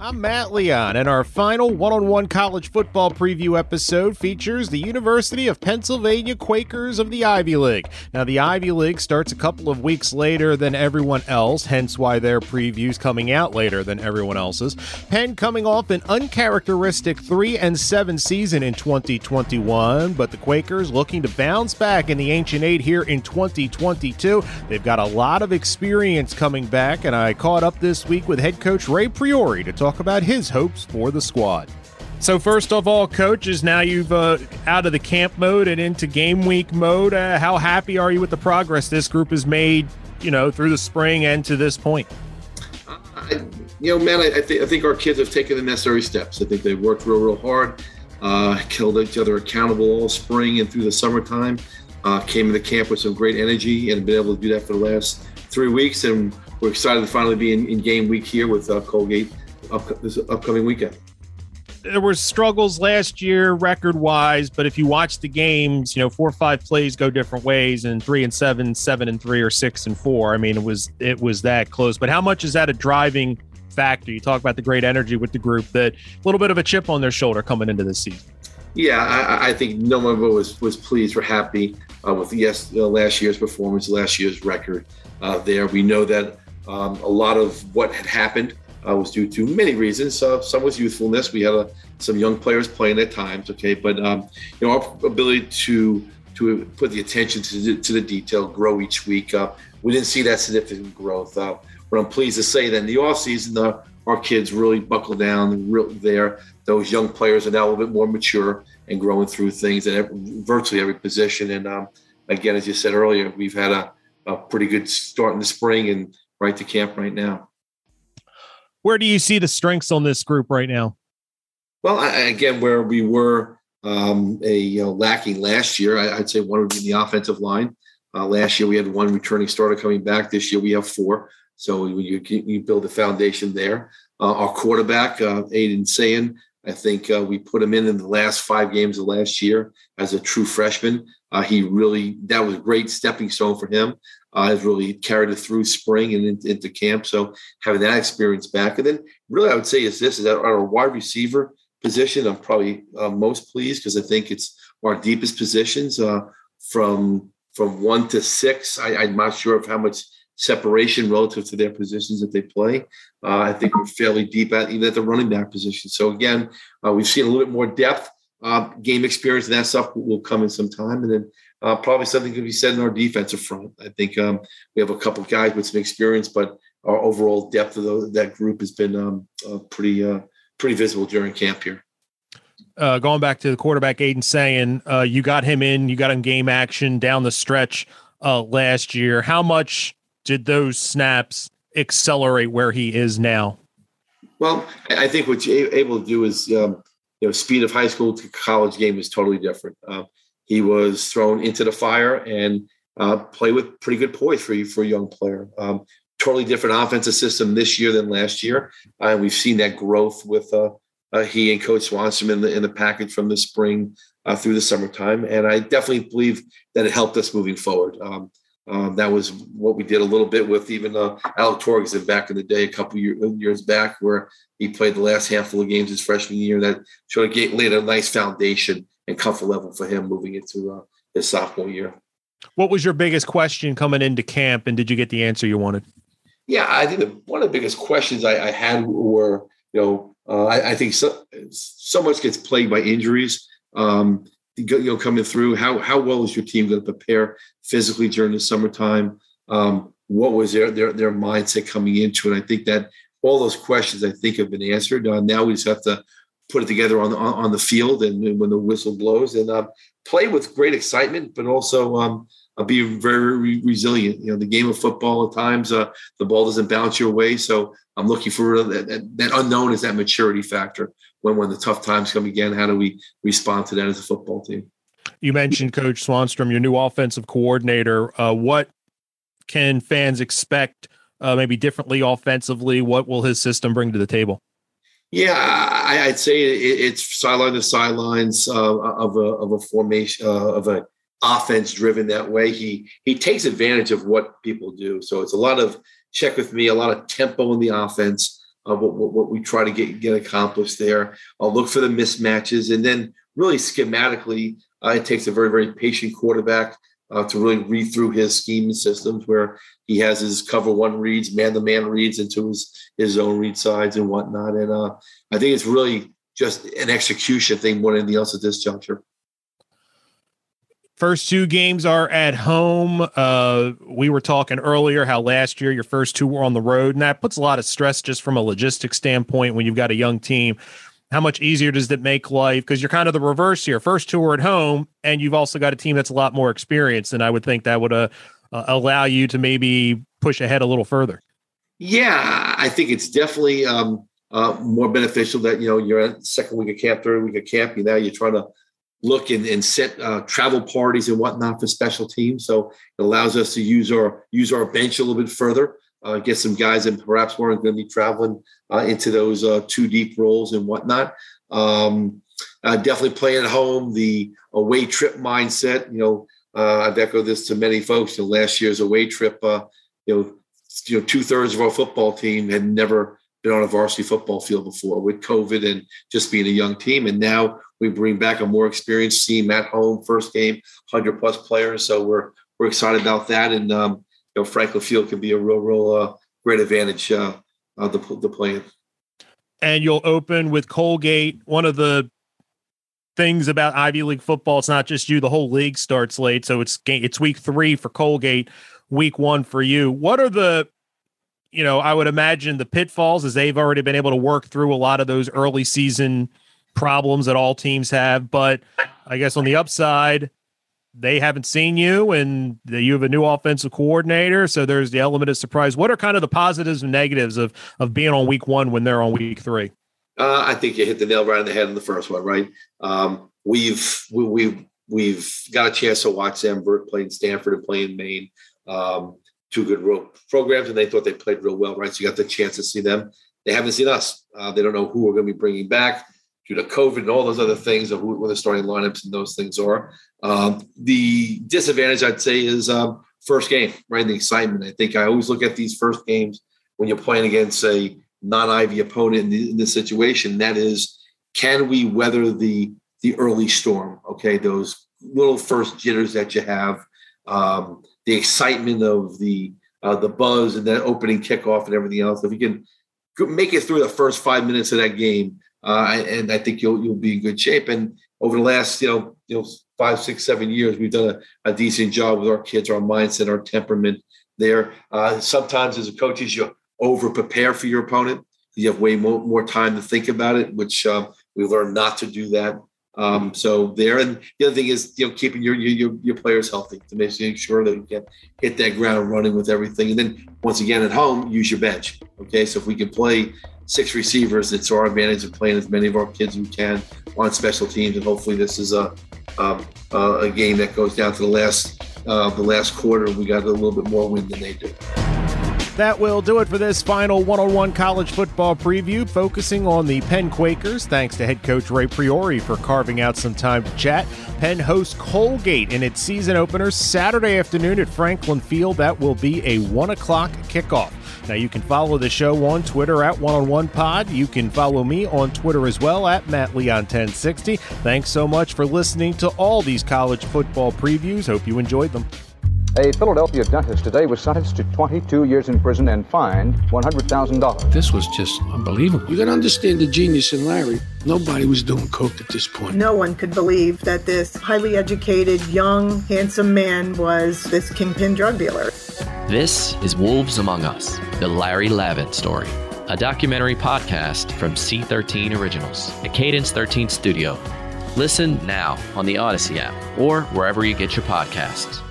I'm Matt Leon, and our final one on one college football preview episode features the University of Pennsylvania Quakers of the Ivy League. Now, the Ivy League starts a couple of weeks later than everyone else, hence why their preview's coming out later than everyone else's. Penn coming off an uncharacteristic 3 and 7 season in 2021, but the Quakers looking to bounce back in the Ancient Eight here in 2022. They've got a lot of experience coming back, and I caught up this week with head coach Ray Priore to talk talk about his hopes for the squad. So first of all, coaches, now you've uh, out of the camp mode and into game week mode. Uh, how happy are you with the progress this group has made? You know, through the spring and to this point. I, you know, man, I, I, th- I, think our kids have taken the necessary steps. I think they've worked real, real hard, uh, held each other accountable all spring and through the summertime. Uh, came into camp with some great energy and been able to do that for the last three weeks. And we're excited to finally be in, in game week here with uh, Colgate up, this upcoming weekend. There were struggles last year record wise, but if you watch the games, you know, four or five plays go different ways and three and seven, seven and three or six and four. I mean, it was it was that close. But how much is that a driving factor? You talk about the great energy with the group that a little bit of a chip on their shoulder coming into this season. Yeah, I, I think no one was was pleased or happy uh, with yes uh, last year's performance, last year's record. Uh, there, we know that um, a lot of what had happened uh, was due to many reasons. Uh, some was youthfulness. We had uh, some young players playing at times. Okay, but um, you know our ability to to put the attention to the, to the detail, grow each week. Uh, we didn't see that significant growth. Uh, but I'm pleased to say that in the offseason, uh, our kids really buckled down. Real there, those young players are now a little bit more mature and growing through things at virtually every position. And um, again, as you said earlier, we've had a, a pretty good start in the spring and right to camp right now. Where do you see the strengths on this group right now? Well, I, again, where we were um, a you know, lacking last year, I, would say one would be the offensive line. Uh, last year we had one returning starter coming back. This year we have four. So you, you build a foundation there. Uh, our quarterback, uh, Aidan Sayin, I think uh, we put him in in the last five games of last year as a true freshman. Uh, he really that was a great stepping stone for him uh, has really carried it through spring and into, camp. So having that experience back, and then really I would say is this is our wide receiver position. I'm probably uh, most pleased because I think it's our deepest positions uh, from from one to six. I, am not sure of how much separation relative to their positions that they play. Uh, I think we're fairly deep at even at the running back position. So again, uh, we've seen a little bit more depth. Uh, game experience and that stuff will come in some time, and then uh, probably something could be said in our defensive front. I think um, we have a couple guys with some experience, but our overall depth of that group has been um, uh, pretty uh, pretty visible during camp here. Going back to the quarterback, Aidan Sayin uh, you got him in, you got him game action down the stretch last year. How much did those snaps accelerate where he is now? Well, I think what you're able to do is, um, you know, speed of high school to college game is totally different. Uh, he was thrown into the fire and uh, play with pretty good poise for for a young player. Um, totally different offensive system this year than last year. Uh, we've seen that growth with uh, uh, he and Coach Swanstrom in the in the package from the spring uh, through the summertime, and I definitely believe that it helped us moving forward. Um, um, that was what we did a little bit with even uh, Alek Torgersen back in the day, a couple year, years back, where he played the last handful of games his freshman year. That sort of laid a nice foundation and comfort level for him moving into uh, his sophomore year. What was your biggest question coming into camp, and did you get the answer you wanted? Yeah, I think the, one of the biggest questions I, I had were, you know, uh, I, I, think so, so much gets plagued by injuries. Um, you know, coming through, how how well is your team going to prepare physically during the summertime? Um, what was their their their mindset coming into it? I think that all those questions I think have been answered. Uh, now we just have to put it together on the, on the field and when the whistle blows and uh, play with great excitement, but also um, uh, be very re- resilient. You know, the game of football at times uh, the ball doesn't bounce your way, so I'm looking for that, that, that, unknown is that maturity factor. When when the tough times come again, how do we respond to that as a football team? You mentioned Coach Swanstrom, your new offensive coordinator. Uh, what can fans expect? Uh, maybe differently offensively. What will his system bring to the table? Yeah, I, would say it, it's sideline to sidelines uh, of a of a formation uh, of a offense driven that way. He he takes advantage of what people do. So it's a lot of check with me, a lot of tempo in the offense. of what, what, what, we try to get get accomplished there. I'll look for the mismatches, and then really schematically, uh, it takes a very very patient quarterback uh, to really read through his scheme systems where he has his cover one reads, man to man reads into his his own read sides and whatnot. And uh, I think it's really just an execution thing more than anything else at this juncture. First two games are at home. Uh, we were talking earlier how last year your first two were on the road, and that puts a lot of stress just from a logistics standpoint when you've got a young team. How much easier does it make life? Because you're kind of the reverse here. First two are at home, and you've also got a team that's a lot more experienced, and I would think that would uh, uh, allow you to maybe push ahead a little further. Yeah, I think it's definitely um, uh, more beneficial that you know you're at second week of camp, third week of camp. You know you're trying to look and, and set uh, travel parties and whatnot for special teams. So it allows us to use our use our bench a little bit further, uh, get some guys that perhaps weren't going to be traveling uh, into those uh, two deep roles and whatnot. Um, uh, definitely playing at home, the away trip mindset. You know, uh, I've echoed this to many folks. Know, last year's away trip, you know, you know, two thirds of our football team had never been on a varsity football field before with COVID and just being a young team. And now we bring back a more experienced team at home, first game, hundred plus players. So we're we're excited about that, and um, you know Franklin Field can be a real, real uh, great advantage uh, of the the playing. And you'll open with Colgate. One of the things about Ivy League football, it's not just you. The whole league starts late, so it's game, it's week three for Colgate, week one for you. What are the you know, I would imagine the pitfalls as they've already been able to work through a lot of those early season problems that all teams have. But I guess on the upside, they haven't seen you and you have a new offensive coordinator. So there's the element of surprise. What are kind of the positives and negatives of, of being on week one when they're on week three? Uh, I think you hit the nail right on the head in the first one, right? Um, we've, we, have we've, we've got a chance to watch them playing Stanford and playing Maine. Um, two good programs, and they thought they played real well, right? So you got the chance to see them. They haven't seen us. Uh, they don't know who we're going to be bringing back due to COVID and all those other things of who, what the starting lineups and those things are. Um, the disadvantage, I'd say, is um, first game, right? The excitement. I think I always look at these first games when you're playing against a non-Ivy opponent in, the, in this situation. That is, can we weather the the early storm? Okay, those little first jitters that you have, um, the excitement of the uh, the buzz and that opening kickoff and everything else. If you can make it through the first five minutes of that game, uh, and I think you'll you'll be in good shape. And over the last you know you know five six seven years, we've done a, a decent job with our kids, our mindset, our temperament. There, uh, sometimes as a coaches, you over prepare for your opponent. You have way more, more time to think about it, which uh, we learned not to do that. Um, so there, and the other thing is, you know, keeping your your your players healthy to make sure that you can hit that ground running with everything. And then once again at home, use your bench. Okay, so if we can play six receivers, it's our advantage of playing as many of our kids we can on special teams, and hopefully this is a uh, a game that goes down to the last uh, the last quarter. We got a little bit more win than they do. That will do it for this final one on one college football preview, focusing on the Penn Quakers. Thanks to head coach Ray Priore for carving out some time to chat. Penn hosts Colgate in its season opener Saturday afternoon at Franklin Field. That will be a 1 o'clock kickoff. Now, you can follow the show on Twitter at One on One Pod. You can follow me on Twitter as well at Matt Leon 1060. Thanks so much for listening to all these college football previews. Hope you enjoyed them. A Philadelphia dentist today was sentenced to 22 years in prison and fined $100,000. This was just unbelievable. You got to understand the genius in Larry. Nobody was doing coke at this point. No one could believe that this highly educated, young, handsome man was this kingpin drug dealer. This is Wolves Among Us, the Larry Lavin story, a documentary podcast from C13 Originals, a Cadence 13 studio. Listen now on the Odyssey app or wherever you get your podcasts.